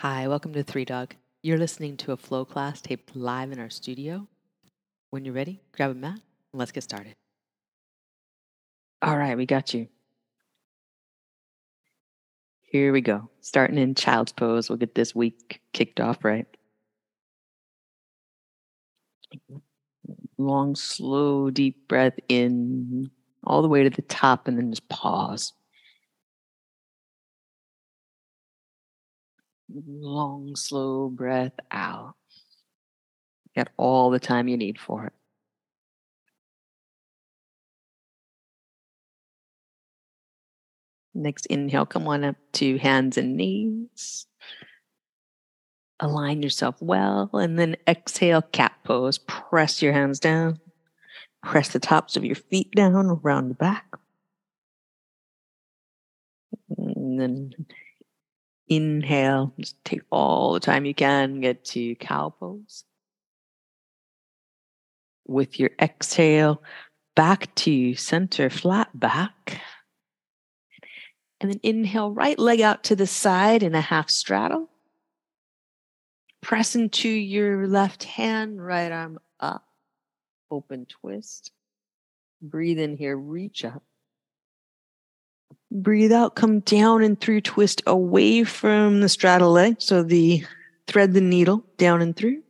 Hi, welcome to Three Dog. You're listening to a flow class taped live in our studio. When you're ready, grab a mat and let's get started. All right, we got you. Here we go. Starting in child's pose. We'll get this week kicked off right. Long, slow, deep breath in all the way to the top and then just pause. Long, slow breath out. Get all the time you need for it. Next inhale, come on up to hands and knees. Align yourself well, and then exhale, cat pose. Press your hands down. Press the tops of your feet down around the back. And then Inhale, just take all the time you can, get to cow pose. With your exhale, back to center, flat back. And then inhale, right leg out to the side in a half straddle. Press into your left hand, right arm up. Open twist. Breathe in here, reach up. Breathe out, come down and through, twist away from the straddle leg. So the thread the needle down and through.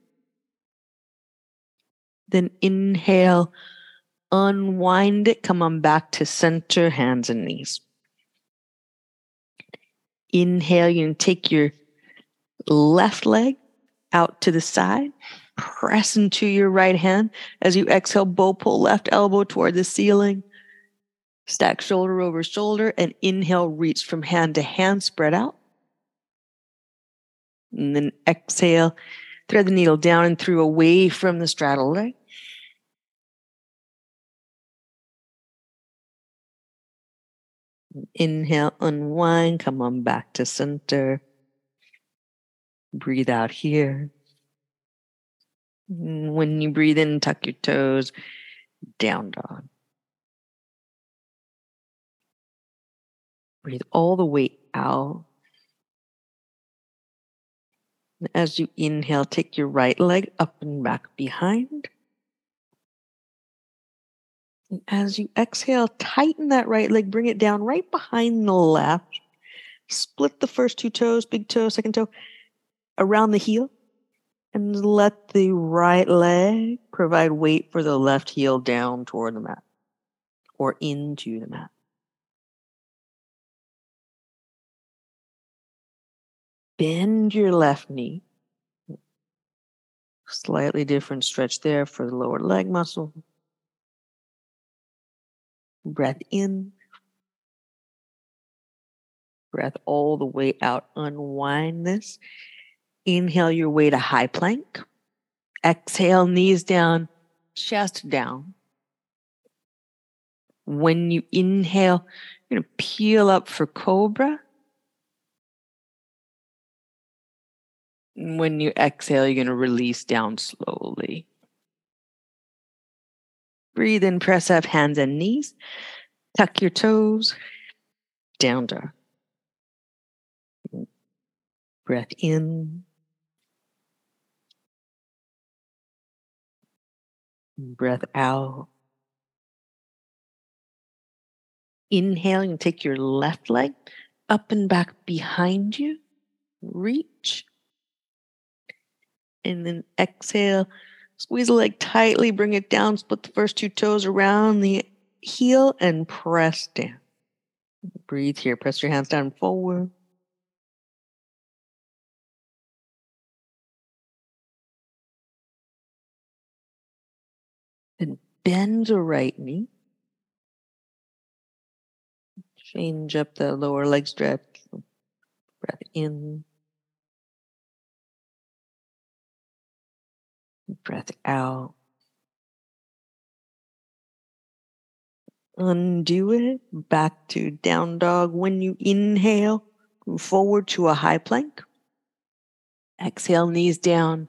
Then inhale, unwind it, come on back to center, hands and knees. Inhale, you can take your left leg out to the side, press into your right hand. As you exhale, bow pull left elbow toward the ceiling. Stack shoulder over shoulder and inhale, reach from hand to hand, spread out. And then exhale, thread the needle down and through away from the straddle leg. Inhale, unwind, come on back to center. Breathe out here. When you breathe in, tuck your toes, down dog. Breathe all the way out. As you inhale, take your right leg up and back behind. And as you exhale, tighten that right leg, bring it down right behind the left. Split the first two toes, big toe, second toe, around the heel. And let the right leg provide weight for the left heel down toward the mat or into the mat. Bend your left knee. Slightly different stretch there for the lower leg muscle. Breath in. Breath all the way out. Unwind this. Inhale your way to high plank. Exhale, knees down, chest down. When you inhale, you're going to peel up for cobra. When you exhale, you're going to release down slowly. Breathe in, press up hands and knees. Tuck your toes. Down dog. Breath in. Breath out. Inhale and take your left leg up and back behind you. Reach and then exhale. Squeeze the leg tightly, bring it down, split the first two toes around the heel and press down. Breathe here. Press your hands down forward. Then bend the right knee. Change up the lower leg stretch. Breath in. Breath out. Undo it back to down dog. When you inhale, move forward to a high plank. Exhale, knees down,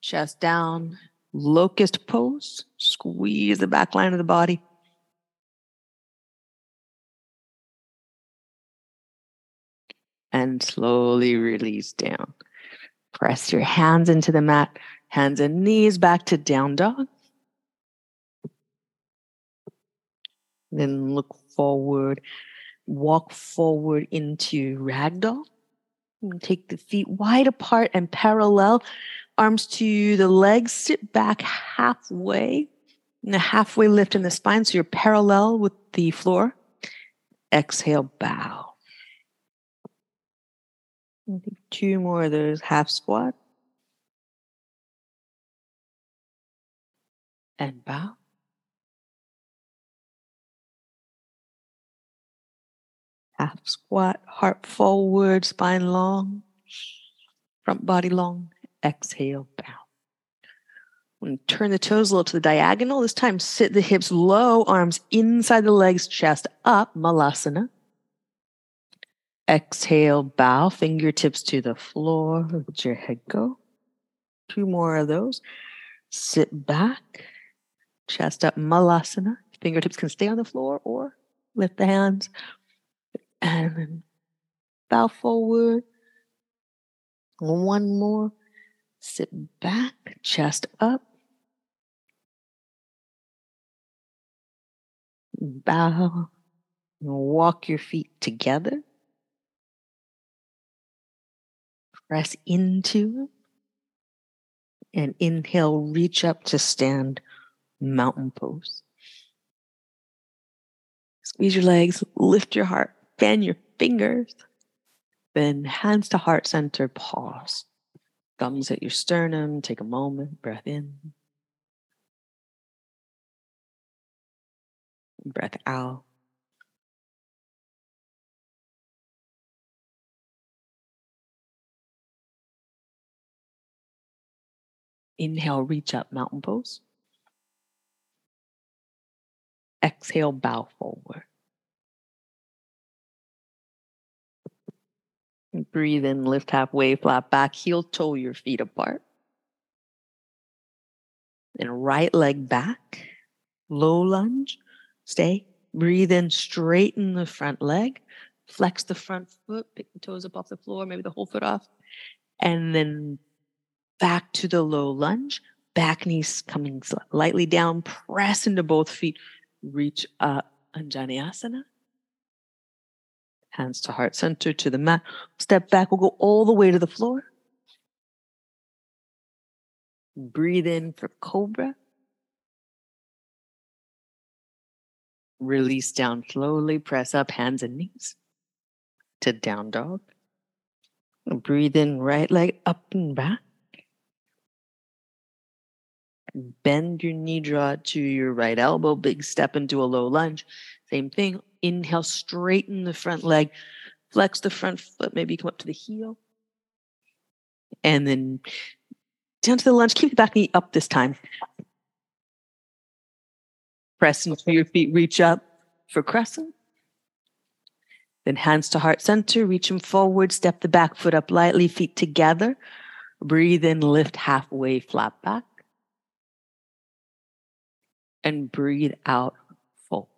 chest down, locust pose. Squeeze the back line of the body. And slowly release down. Press your hands into the mat, hands and knees back to down dog. Then look forward, walk forward into ragdoll. Take the feet wide apart and parallel, arms to the legs, sit back halfway, and a halfway lift in the spine so you're parallel with the floor. Exhale, bow. Two more of those half squat. And bow. Half squat, heart forward, spine long, front body long. Exhale, bow. And turn the toes a little to the diagonal. This time, sit the hips low, arms inside the legs, chest up, malasana. Exhale, bow, fingertips to the floor. Let your head go. Two more of those. Sit back, chest up, malasana. Fingertips can stay on the floor or lift the hands. And then bow forward. One more. Sit back, chest up. Bow. Walk your feet together. Press into and inhale, reach up to stand mountain pose. Squeeze your legs, lift your heart, fan your fingers. Then hands to heart center, pause. Thumbs at your sternum, take a moment, breath in. Breath out. Inhale, reach up, mountain pose. Exhale, bow forward. Breathe in, lift halfway, flat back, heel toe your feet apart. Then right leg back, low lunge, stay. Breathe in, straighten the front leg, flex the front foot, pick the toes up off the floor, maybe the whole foot off, and then back to the low lunge, back knees coming lightly down, press into both feet, reach uh, up, Anjaneyasana. Hands to heart center to the mat. Step back, we'll go all the way to the floor. Breathe in for cobra. Release down slowly, press up hands and knees to down dog. Breathe in right leg up and back. Bend your knee draw to your right elbow, big step into a low lunge. Same thing. Inhale, straighten the front leg, flex the front foot, maybe come up to the heel. And then down to the lunge. Keep the back knee up this time. Press into your feet, reach up for crescent. Then hands to heart center, reach them forward, step the back foot up lightly, feet together. Breathe in, lift halfway, flat back and breathe out fold.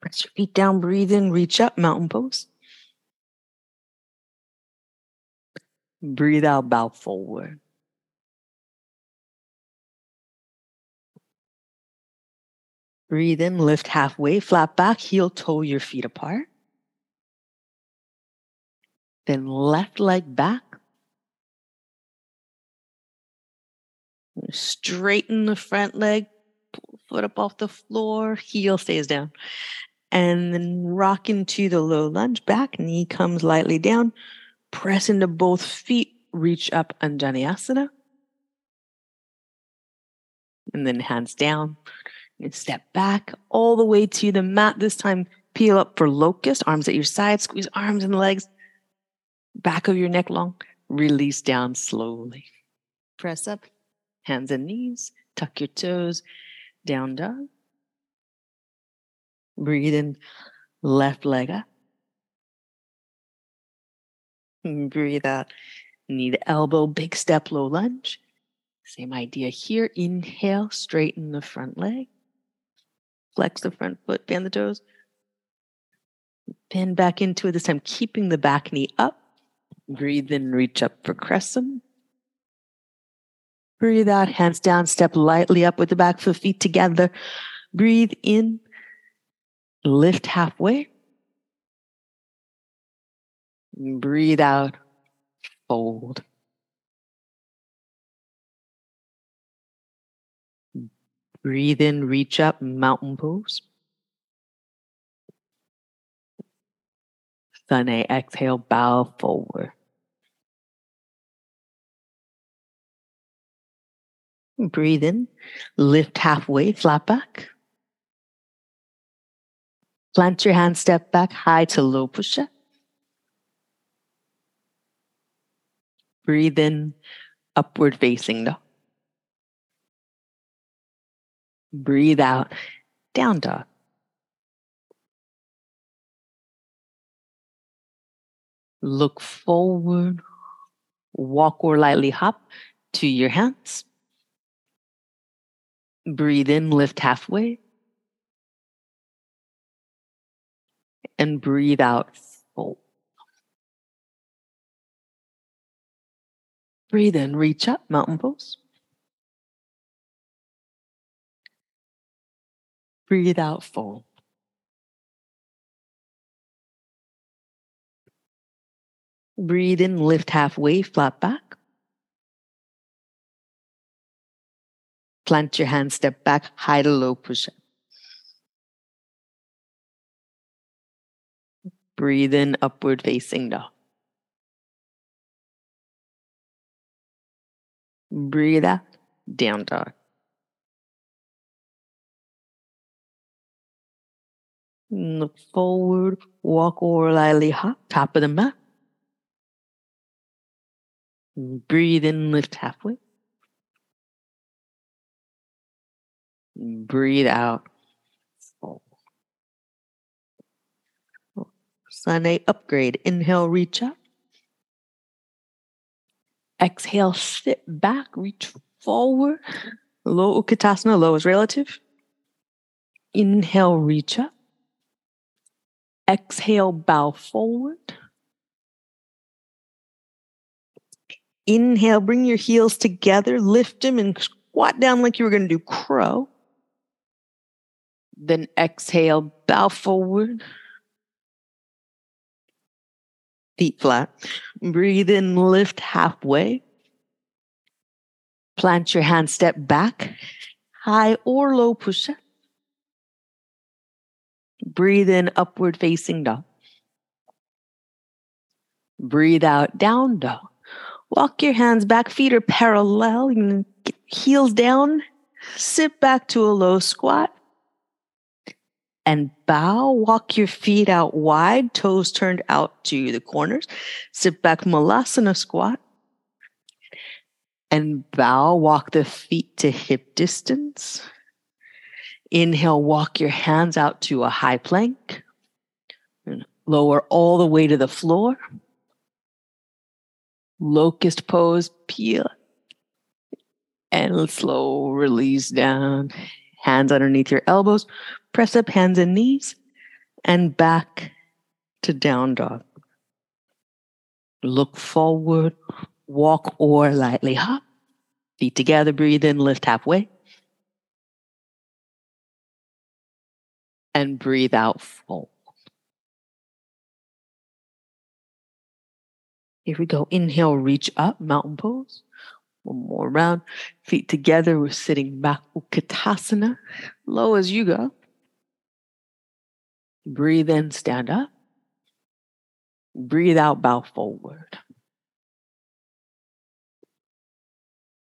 Press your feet down, breathe in, reach up, mountain pose. Breathe out, bow forward. Breathe in, lift halfway, flat back, heel toe your feet apart. Then left leg back, Straighten the front leg, foot up off the floor, heel stays down. And then rock into the low lunge, back knee comes lightly down. Press into both feet, reach up Anjaneyasana. And then hands down. And step back all the way to the mat. This time, peel up for locust, arms at your side, squeeze arms and legs, back of your neck long. Release down slowly. Press up, hands and knees, tuck your toes, down dog. Breathe in, left leg up. Breathe out, knee to elbow, big step, low lunge. Same idea here. Inhale, straighten the front leg. Flex the front foot, bend the toes. Bend back into it this time, keeping the back knee up. Breathe in, reach up for crescent. Breathe out, hands down, step lightly up with the back foot, feet together. Breathe in, lift halfway. Breathe out, fold. Breathe in, reach up, mountain pose. Sun A, exhale, bow forward. Breathe in, lift halfway, flat back. Plant your hand, step back, high to low push up. Breathe in, upward facing dog. Breathe out, down dog. Look forward, walk or lightly hop to your hands. Breathe in, lift halfway. And breathe out, fold. Breathe in, reach up, mountain pose. Breathe out, fold. Breathe in, lift halfway, flat back. Plant your hand, step back, high to low push up. Breathe in, upward facing dog. Breathe out, down dog. Look forward, walk or lightly hop, top of the mat. Breathe in, lift halfway. Breathe out. Fold. Sun A upgrade. Inhale, reach up. Exhale, sit back, reach forward. Low Utkatasana, low is relative. Inhale, reach up. Exhale, bow forward. Inhale, bring your heels together, lift them and squat down like you were going to do crow. Then exhale, bow forward. Feet flat. Breathe in, lift halfway. Plant your hand, step back. High or low push up. Breathe in, upward facing dog. Breathe out, down dog. Walk your hands back, feet are parallel. Heels down. Sit back to a low squat and bow. Walk your feet out wide, toes turned out to the corners. Sit back, Malasana squat. And bow, walk the feet to hip distance. Inhale, walk your hands out to a high plank. Lower all the way to the floor. Locust pose, peel. And slow release down. Hands underneath your elbows. Press up hands and knees and back to down dog. Look forward, walk or lightly hop. Feet together, breathe in, lift halfway. And breathe out, fold. Here we go. Inhale, reach up, mountain pose. One more round. Feet together. We're sitting back, Utkatasana. Low as you go. Breathe in, stand up. Breathe out, bow forward.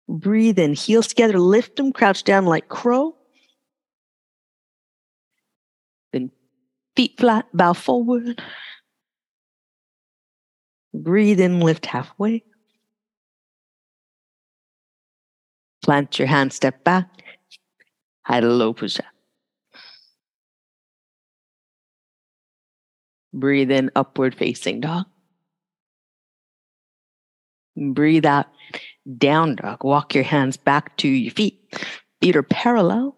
Breathe in, heels together, lift them, crouch down like crow. Then feet flat, bow forward. Breathe in, lift halfway. Plant your hand, step back. To low push up. Breathe in, upward facing dog. Breathe out, down dog. Walk your hands back to your feet. Feet are parallel.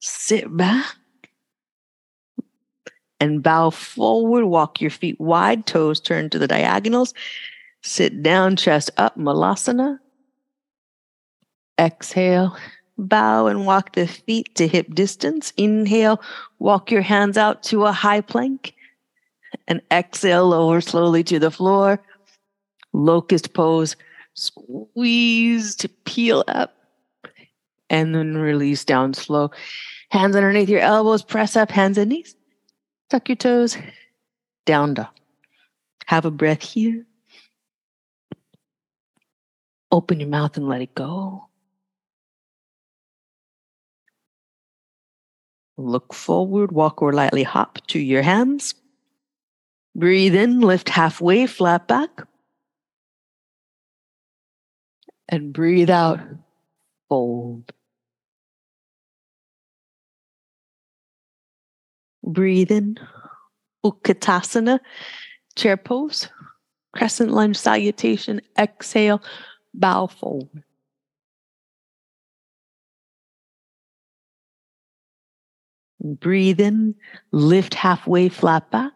Sit back. and bow forward. Walk your feet wide, toes turn to the diagonals. Sit down, chest up, Malasana. Exhale, bow and walk the feet to hip distance. Inhale, walk your hands out to a high plank. And exhale, lower slowly to the floor. Locust pose, squeeze to peel up. And then release down slow. Hands underneath your elbows, press up, hands and knees. Tuck your toes, down dog. Have a breath here. Open your mouth and let it go. Look forward, walk or lightly hop to your hands. Breathe in, lift halfway, flat back. And breathe out, fold. Breathe in, Utkatasana, chair pose, crescent lunge salutation. Exhale, bow forward. Breathe in, lift halfway, flat back.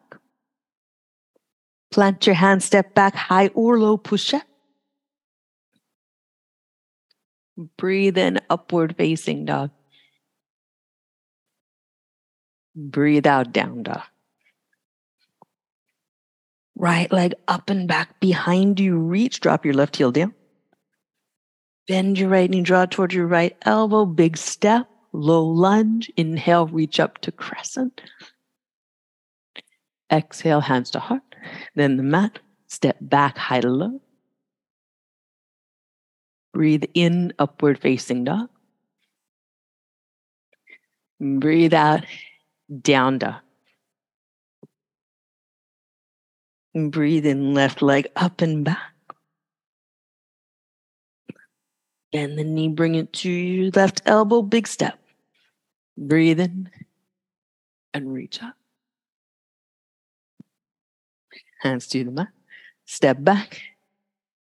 Plant your hand, step back, high or low push up. Breathe in, upward facing dog. Breathe out, down dog. Right leg up and back behind you. Reach, drop your left heel down. Bend your right knee, draw towards your right elbow. Big step, low lunge. Inhale, reach up to crescent. Exhale, hands to heart. Then the mat. Step back, high to low. Breathe in, upward facing dog. Breathe out, down dog. Breathe in, left leg up and back. Bend the knee, bring it to your left elbow, big step. Breathe in and reach up. Hands to the mat. Step back,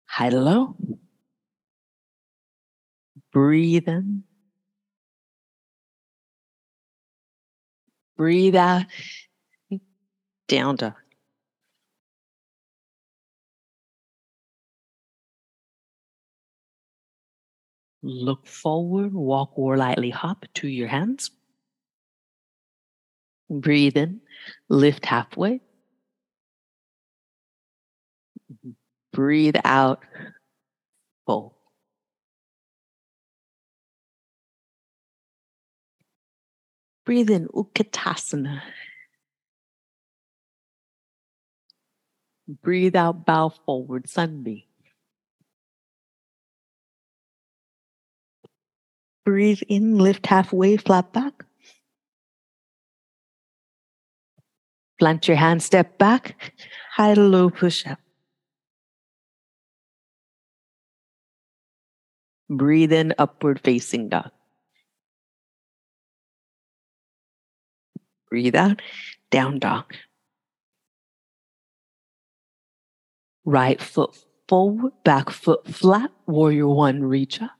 high to low. Breathe in. Breathe out. Down dog. Look forward, walk or lightly hop to your hands. Breathe in, lift halfway. Mm-hmm. Breathe out, fold. Breathe in, Utkatasana. Breathe out, bow forward, Sun B. Breathe in, lift halfway, flat back. Plant your hand, step back, high low push up. Breathe in, upward facing dog. Breathe out, down dog. Right foot forward, back foot flat, warrior one, reach up.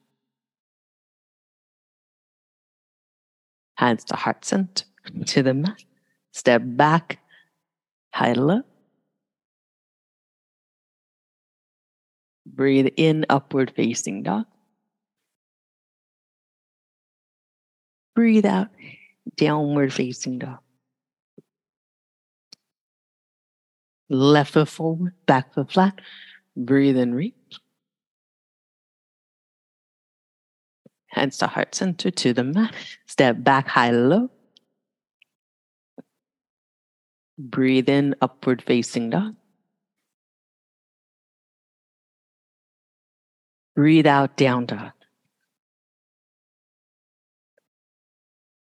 Hands to heart center, to the mat. Step back, high low. Breathe in, upward facing dog. Breathe out, downward facing dog. Left foot forward, back foot flat. Breathe and reach. Hands to heart center to the mat. Step back, high, low. Breathe in, upward facing dog. Breathe out, down dog.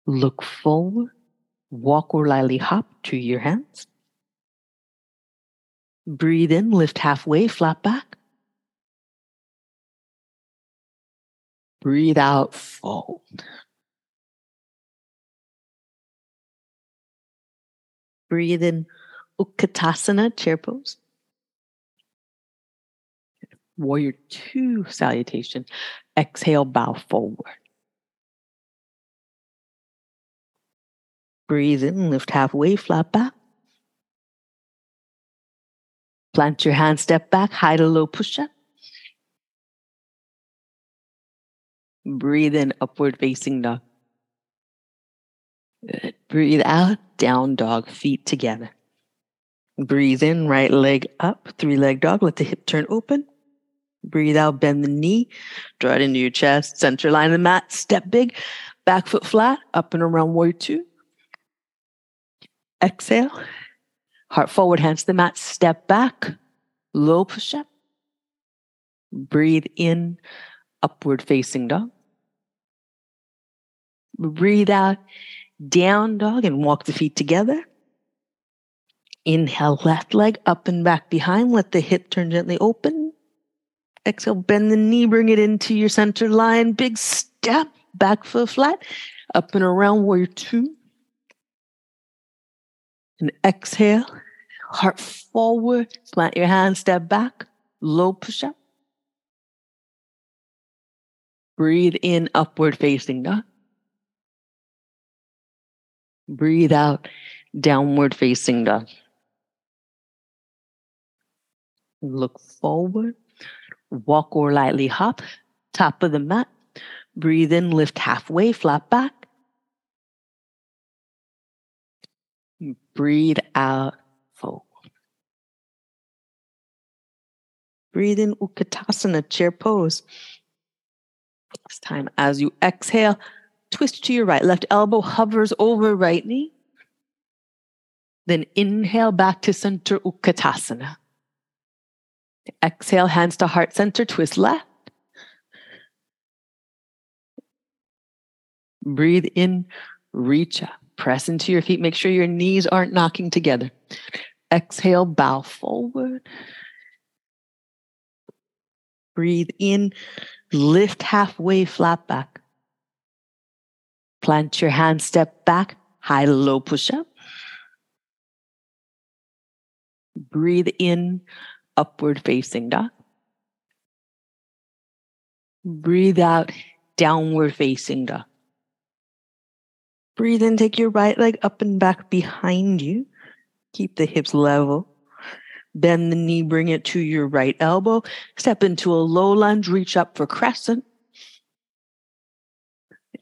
Look forward, walk or lightly hop to your hands. Breathe in, lift halfway, flat back. Breathe out, fold. Breathe in Utkatasana, chair pose. Warrior two salutation. Exhale, bow forward. Breathe in, lift halfway, flat back. Plant your hand, step back, high to low push up. Breathe in, upward facing dog. Good. Breathe out, down dog, feet together. Breathe in, right leg up, three leg dog. Let the hip turn open. Breathe out, bend the knee, draw it into your chest, center line of the mat, step big, back foot flat, up and around warrior two. Exhale, heart forward, hands to the mat, step back, low push up. Breathe in, upward facing dog. Breathe out, down dog, and walk the feet together. Inhale, left leg up and back behind. Let the hip turn gently open. Exhale, bend the knee, bring it into your center line. Big step, back foot flat, up and around warrior two. And exhale, heart forward, plant your hands, step back, low push up. Breathe in, upward facing dog. Breathe out, downward facing dog. Look forward, walk or lightly hop, top of the mat. Breathe in, lift halfway, flat back. Breathe out, fold. Breathe in, Utkatasana, chair pose. This time, as you exhale, twist to your right. Left elbow hovers over right knee. Then inhale back to center Utkatasana. Exhale, hands to heart center, twist left. Breathe in, reach up, press into your feet. Make sure your knees aren't knocking together. Exhale, bow forward. Breathe in, lift halfway, flat back. Plant your hand, step back, high to low push up. Breathe in, upward facing dog. Breathe out, downward facing dog. Breathe in, take your right leg up and back behind you. Keep the hips level. Bend the knee, bring it to your right elbow. Step into a low lunge, reach up for crescent.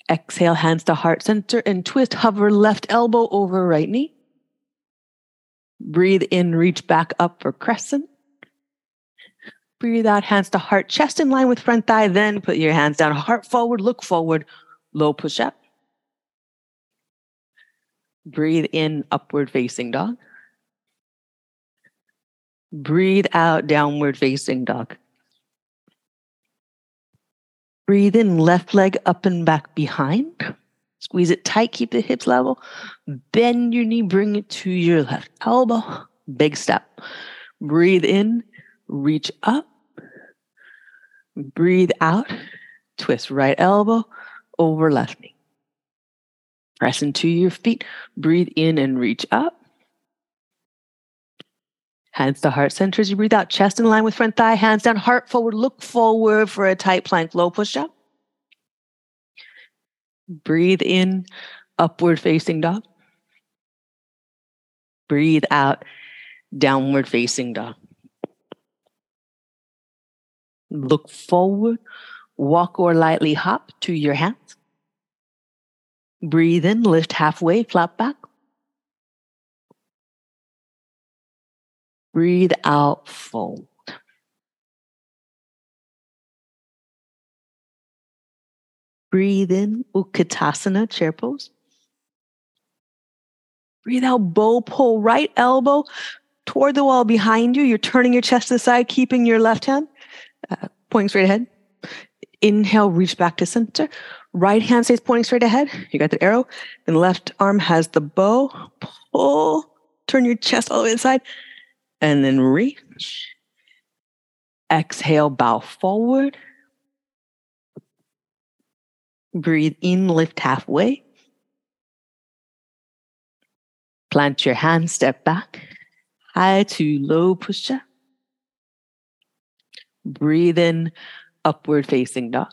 Exhale, hands to heart center and twist. Hover left elbow over right knee. Breathe in, reach back up for crescent. Breathe out, hands to heart, chest in line with front thigh. Then put your hands down, heart forward, look forward, low push up. Breathe in, upward facing dog. Breathe out, downward facing dog. Breathe in, left leg up and back behind. Squeeze it tight, keep the hips level. Bend your knee, bring it to your left elbow. Big step. Breathe in, reach up. Breathe out, twist right elbow over left knee. Press into your feet. Breathe in and reach up. Hands to heart center as you breathe out. Chest in line with front thigh. Hands down, heart forward. Look forward for a tight plank, low push up. Breathe in, upward facing dog. Breathe out, downward facing dog. Look forward, walk or lightly hop to your hands. Breathe in, lift halfway, flat back. Breathe out, fold. Breathe in, Utkatasana, chair pose. Breathe out, bow pull, right elbow toward the wall behind you. You're turning your chest to the side, keeping your left hand uh, pointing straight ahead. Inhale, reach back to center. Right hand stays pointing straight ahead. You got the arrow. Then left arm has the bow. Pull. Turn your chest all the way to the side. And then reach. Exhale, bow forward. Breathe in, lift halfway. Plant your hand, step back. High to low push up. Breathe in, upward facing dog.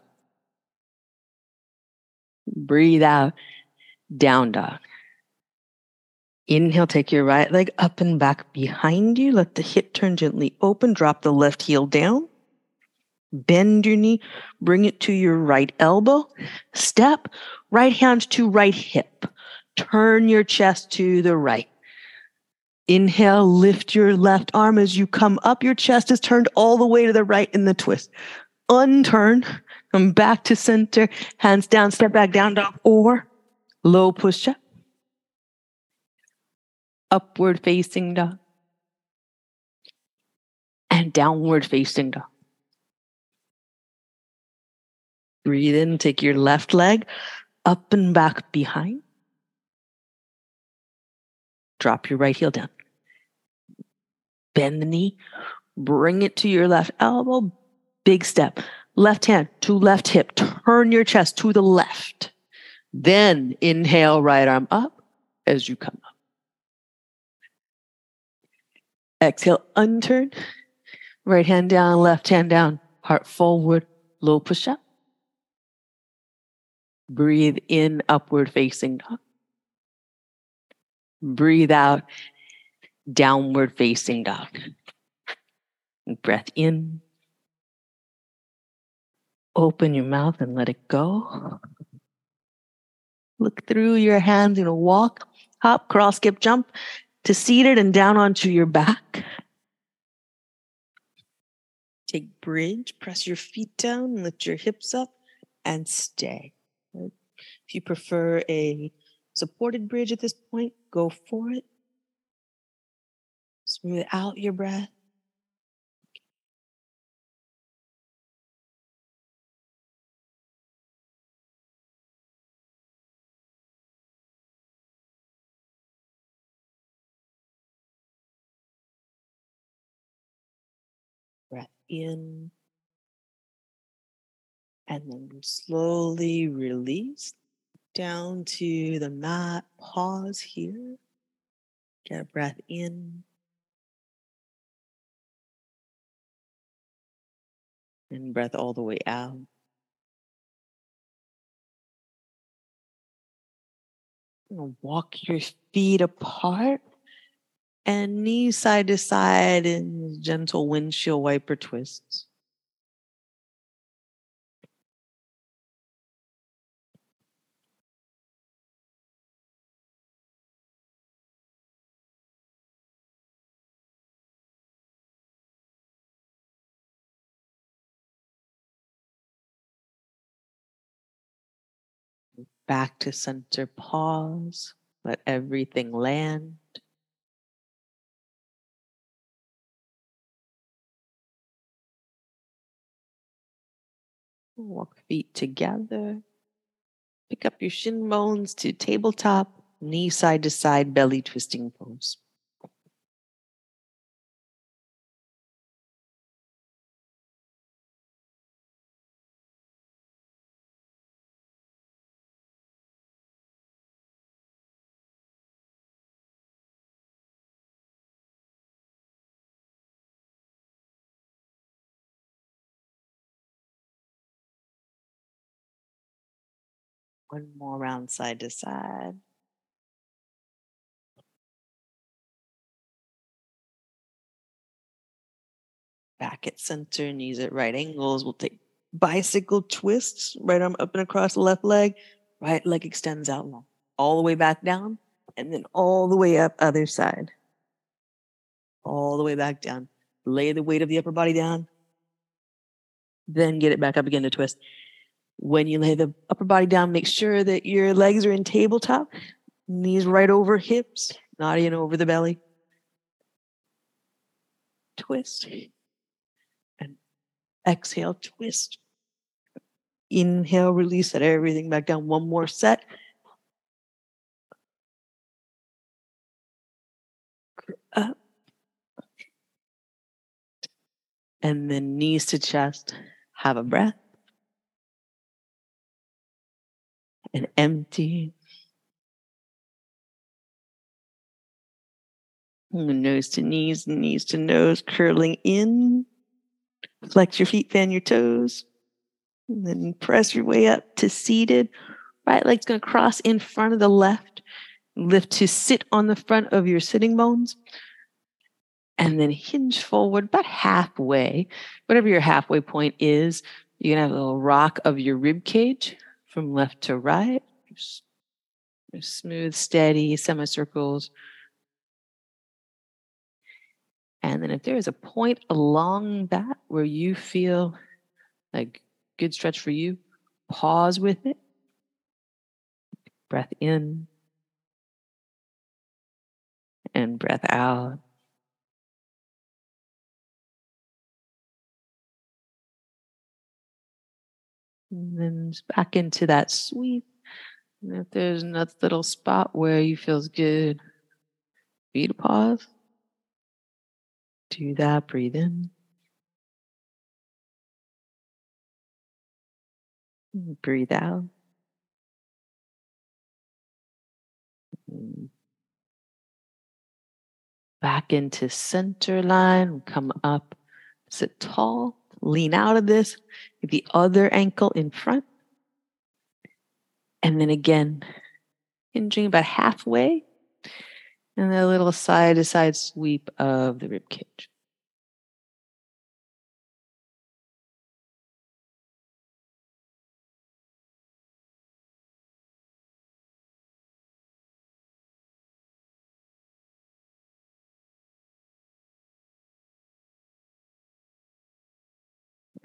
Breathe out, down dog. Inhale, take your right leg up and back behind you. Let the hip turn gently open. Drop the left heel down. Bend your knee. Bring it to your right elbow. Step. Right hand to right hip. Turn your chest to the right. Inhale, lift your left arm as you come up. Your chest is turned all the way to the right in the twist. Unturn. Come back to center. Hands down. Step back down dog or low push up upward facing dog, and downward facing dog. Breathe in, take your left leg up and back behind. Drop your right heel down. Bend the knee, bring it to your left elbow, big step. Left hand to left hip, turn your chest to the left. Then inhale, right arm up as you come up. Exhale, unturn. Right hand down, left hand down. Heart forward, low push up. Breathe in, upward facing dog. Breathe out, downward facing dog. Breath in. Open your mouth and let it go. Look through your hands in a walk, hop, crawl, skip, jump, to seated and down onto your back. Take bridge, press your feet down, lift your hips up, and stay. If you prefer a supported bridge at this point, go for it. Smooth out your breath. In and then slowly release down to the mat. Pause here. Get a breath in. And breath all the way out. Walk your feet apart and knees side to side in gentle windshield wiper twists. Back to center, pause, let everything land. Walk feet together. Pick up your shin bones to tabletop, knee side to side, belly twisting pose. One more round side to side. Back at center, knees at right angles. We'll take bicycle twists, right arm up and across the left leg, right leg extends out long, all the way back down, and then all the way up other side. All the way back down. Lay the weight of the upper body down, then get it back up again to twist. When you lay the upper body down, make sure that your legs are in tabletop, knees right over hips, not in over the belly. Twist. And exhale, twist. Inhale, release, that everything back down. One more set. Up. And then knees to chest. Have a breath. And empty. Nose to knees, knees to nose, curling in. Flex your feet, fan your toes. And then press your way up to seated. Right leg's going to cross in front of the left. Lift to sit on the front of your sitting bones. And then hinge forward about halfway. Whatever your halfway point is, you're going to have a little rock of your rib cage from left to right. Smooth, steady semicircles. And then if there is a point along that where you feel like good stretch for you, pause with it. Breath in and breath out. And then back into that sweep. And if there's another little spot where you feels good, you to pause. Do that. Breathe in. Breathe out. Back into center line. Come up. Sit tall. Lean out of this. The other ankle in front. And then again, hinging about halfway. And a little side to side sweep of the rib cage.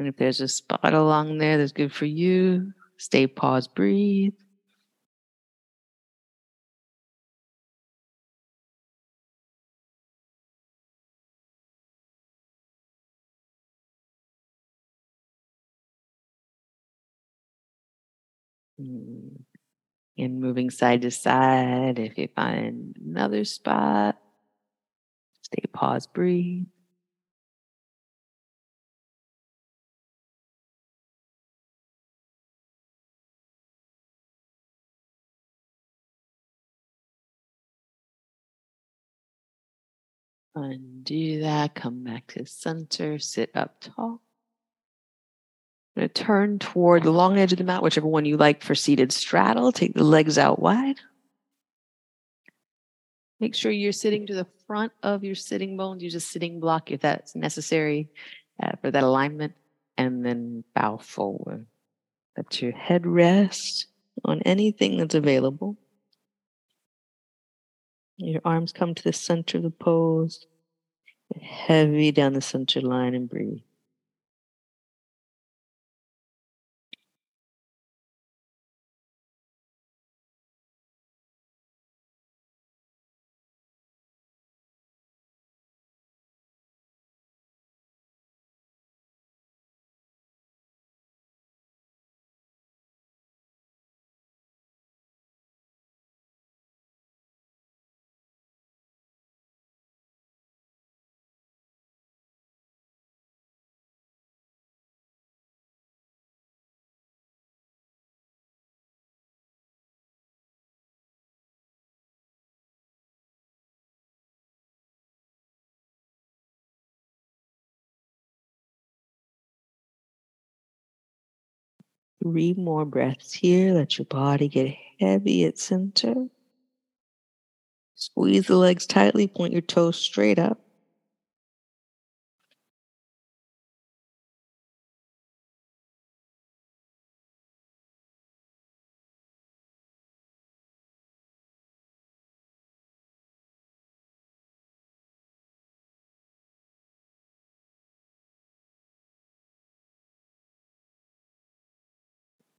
And if there's a spot along there that's good for you, stay pause, breathe. Mm. And moving side to side, if you find another spot, stay pause, breathe. Undo that, come back to center, sit up tall. I'm going to turn toward the long edge of the mat, whichever one you like for seated straddle. Take the legs out wide. Make sure you're sitting to the front of your sitting bones. Use a sitting block if that's necessary uh, for that alignment. And then bow forward. Let your head rest on anything that's available. Your arms come to the center of the pose. Heavy down the center line and breathe. Three more breaths here. Let your body get heavy at center. Squeeze the legs tightly, point your toes straight up.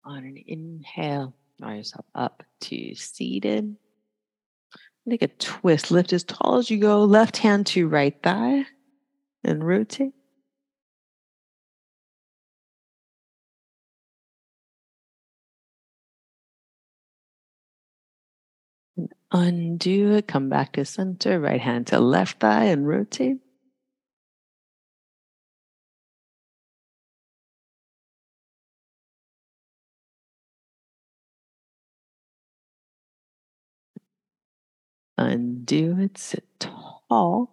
On an inhale, draw yourself up to seated. Make a twist. Lift as tall as you go. Left hand to right thigh and rotate. And undo it. Come back to center. Right hand to left thigh and rotate. Undo it, sit tall.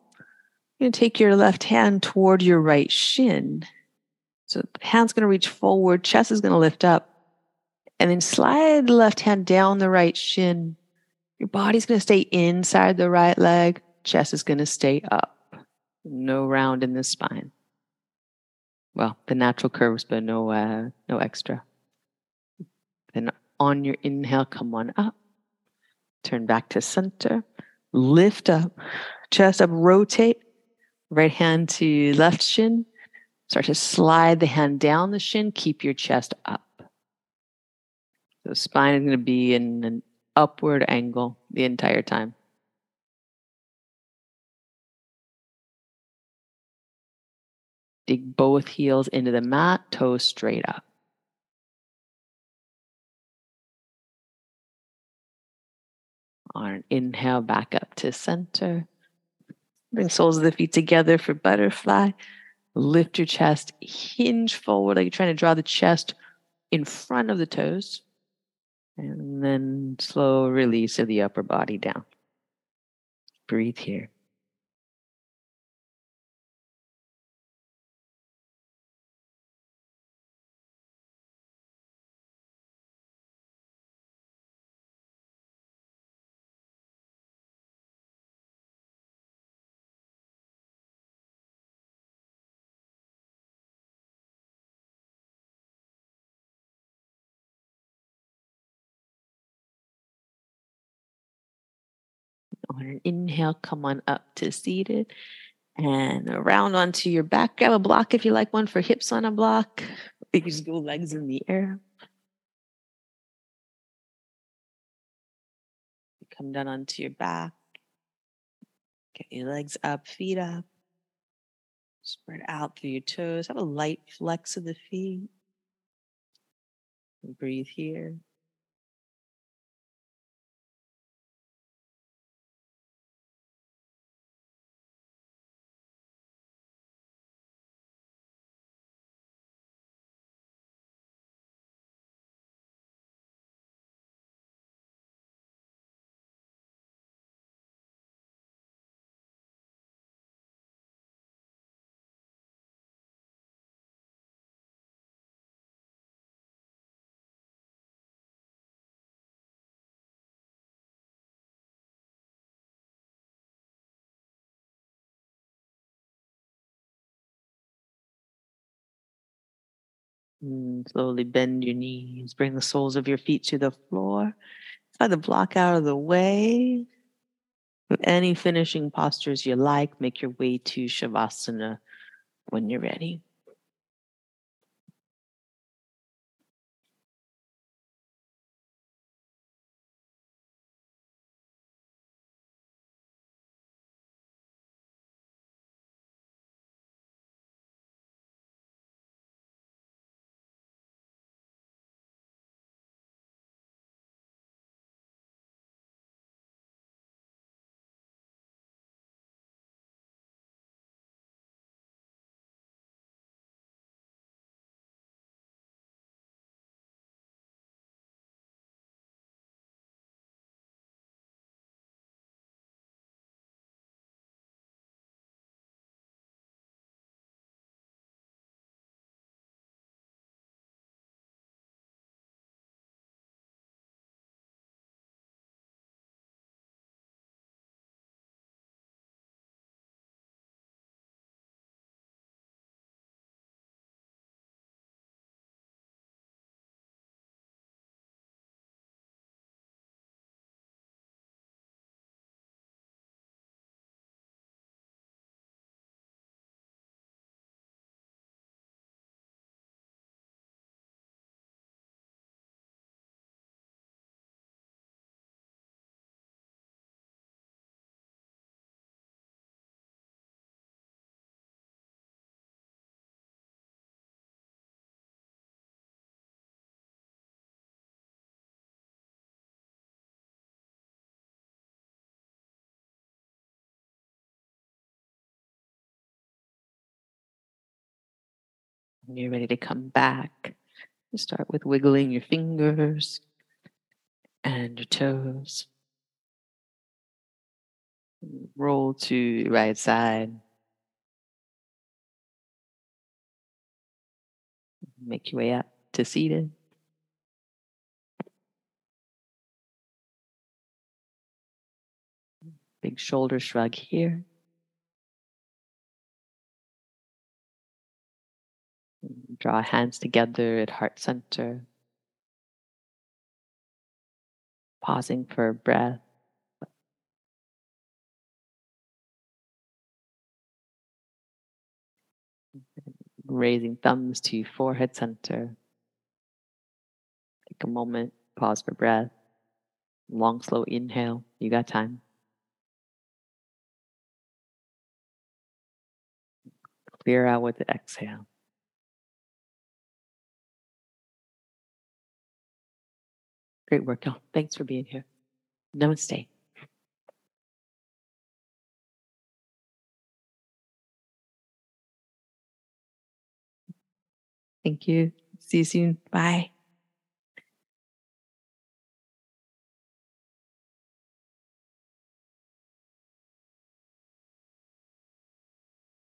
You're going to take your left hand toward your right shin. So the hand's going to reach forward, chest is going to lift up, and then slide the left hand down the right shin Your body's going to stay inside the right leg. Chest is going to stay up. No round in the spine. Well, the natural curves, but no, uh, no extra. Then on your inhale, come on up. Turn back to center. Lift up, chest up, rotate. Right hand to left shin. Start to slide the hand down the shin. Keep your chest up. The spine is going to be in an upward angle the entire time. Dig both heels into the mat, toes straight up. On inhale, back up to center. Bring soles of the feet together for butterfly. Lift your chest, hinge forward like you're trying to draw the chest in front of the toes. And then slow release of the upper body down. Breathe here. On an inhale, come on up to seated and around onto your back. Grab a block if you like one for hips on a block. You can just go legs in the air. Come down onto your back. Get your legs up, feet up. Spread out through your toes. Have a light flex of the feet. And breathe here. Mm, slowly bend your knees. Bring the soles of your feet to the floor. Slide the block out of the way. Any finishing postures you like, make your way to Shavasana when you're ready. When you're ready to come back, you start with wiggling your fingers and your toes. Roll to the right side. Make your way up to seated. Big shoulder shrug here. Draw hands together at heart center. Pausing for breath. Raising thumbs to forehead center. Take a moment, pause for breath. Long, slow inhale. You got time. Clear out with the exhale. Great work, y'all. Thanks for being here. Namaste. Thank you. See you soon. Bye.